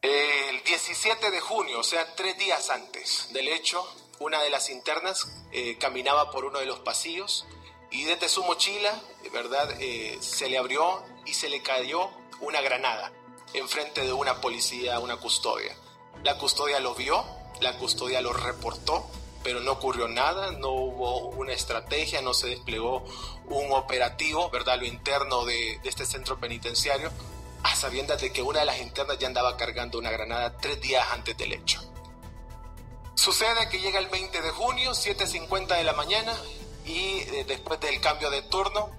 El 17 de junio, o sea, tres días antes del hecho, una de las internas eh, caminaba por uno de los pasillos y desde su mochila, ¿verdad? Eh, se le abrió y se le cayó una granada enfrente de una policía, una custodia. La custodia lo vio, la custodia lo reportó, pero no ocurrió nada, no hubo una estrategia, no se desplegó un operativo, ¿verdad? Lo interno de, de este centro penitenciario, a sabiendas de que una de las internas ya andaba cargando una granada tres días antes del hecho. Sucede que llega el 20 de junio, 7.50 de la mañana, y eh, después del cambio de turno,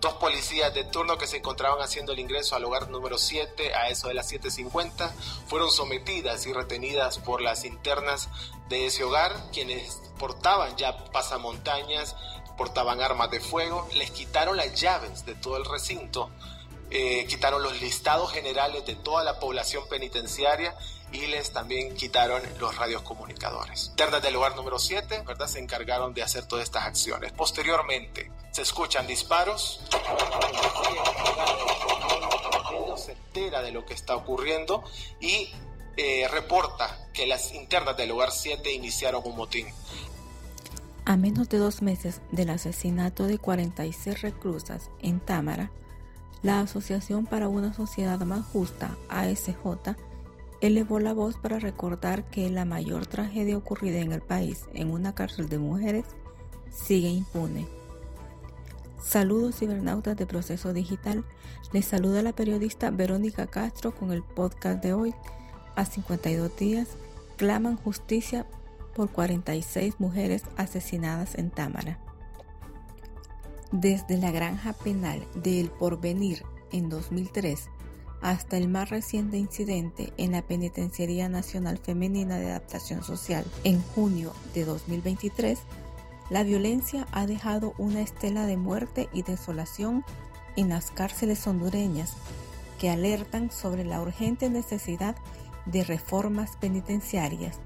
dos policías de turno que se encontraban haciendo el ingreso al hogar número 7 a eso de las 7.50 fueron sometidas y retenidas por las internas de ese hogar, quienes portaban ya pasamontañas, portaban armas de fuego, les quitaron las llaves de todo el recinto, eh, quitaron los listados generales de toda la población penitenciaria y les también quitaron los radios comunicadores. Internas del lugar número 7, ¿verdad? Se encargaron de hacer todas estas acciones. Posteriormente, se escuchan disparos, se entera de lo que está ocurriendo y eh, reporta que las internas del lugar 7 iniciaron un motín. A menos de dos meses del asesinato de 46 reclusas en Támara, la Asociación para una Sociedad Más Justa, ASJ, elevó la voz para recordar que la mayor tragedia ocurrida en el país en una cárcel de mujeres sigue impune. Saludos cibernautas de Proceso Digital. Les saluda la periodista Verónica Castro con el podcast de hoy. A 52 días claman justicia por 46 mujeres asesinadas en Támara. Desde la granja penal de El Porvenir en 2003 hasta el más reciente incidente en la Penitenciaría Nacional Femenina de Adaptación Social en junio de 2023, la violencia ha dejado una estela de muerte y desolación en las cárceles hondureñas que alertan sobre la urgente necesidad de reformas penitenciarias.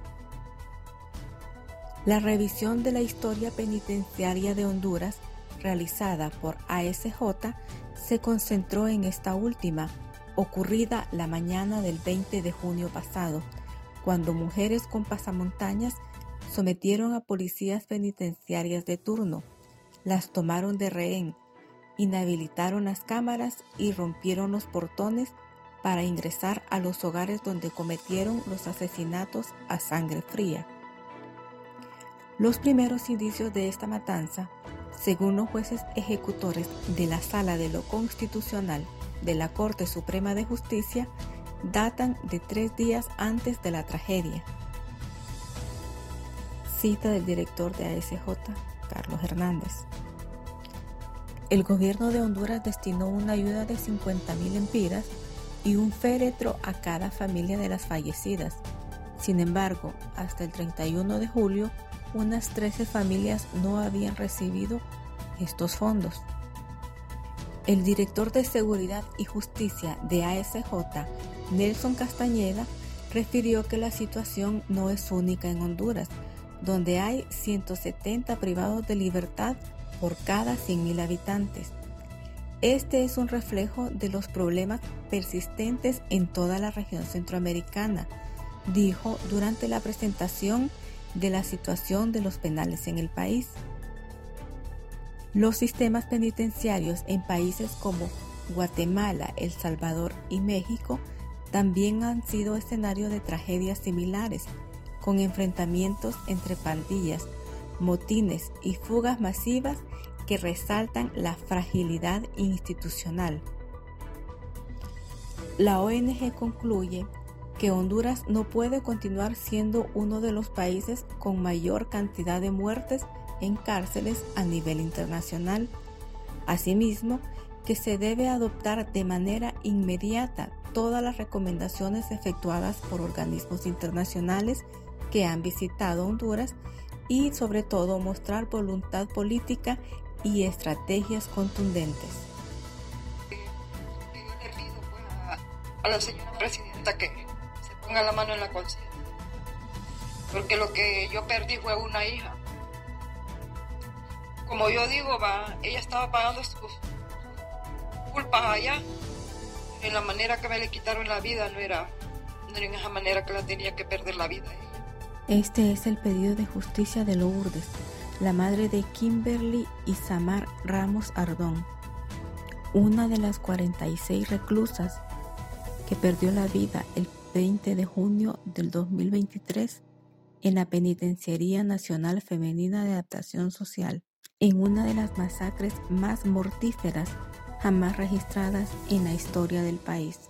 La revisión de la historia penitenciaria de Honduras realizada por ASJ se concentró en esta última ocurrida la mañana del 20 de junio pasado, cuando mujeres con pasamontañas sometieron a policías penitenciarias de turno, las tomaron de rehén, inhabilitaron las cámaras y rompieron los portones para ingresar a los hogares donde cometieron los asesinatos a sangre fría. Los primeros indicios de esta matanza, según los jueces ejecutores de la Sala de lo Constitucional, de la Corte Suprema de Justicia datan de tres días antes de la tragedia. Cita del director de ASJ, Carlos Hernández. El gobierno de Honduras destinó una ayuda de 50 mil empiras y un féretro a cada familia de las fallecidas. Sin embargo, hasta el 31 de julio, unas 13 familias no habían recibido estos fondos. El director de Seguridad y Justicia de ASJ, Nelson Castañeda, refirió que la situación no es única en Honduras, donde hay 170 privados de libertad por cada 100.000 habitantes. Este es un reflejo de los problemas persistentes en toda la región centroamericana, dijo durante la presentación de la situación de los penales en el país. Los sistemas penitenciarios en países como Guatemala, El Salvador y México también han sido escenario de tragedias similares, con enfrentamientos entre pandillas, motines y fugas masivas que resaltan la fragilidad institucional. La ONG concluye que Honduras no puede continuar siendo uno de los países con mayor cantidad de muertes en cárceles a nivel internacional. Asimismo, que se debe adoptar de manera inmediata todas las recomendaciones efectuadas por organismos internacionales que han visitado Honduras y sobre todo mostrar voluntad política y estrategias contundentes. Yo le pido a la señora presidenta que se ponga la mano en la conciencia porque lo que yo perdí fue una hija. Como yo digo, va, ella estaba pagando sus culpas allá. En la manera que me le quitaron la vida no era, no en esa manera que la tenía que perder la vida. Este es el pedido de justicia de Lourdes, la madre de Kimberly Isamar Ramos Ardón, una de las 46 reclusas que perdió la vida el 20 de junio del 2023 en la Penitenciaría Nacional Femenina de Adaptación Social, en una de las masacres más mortíferas jamás registradas en la historia del país.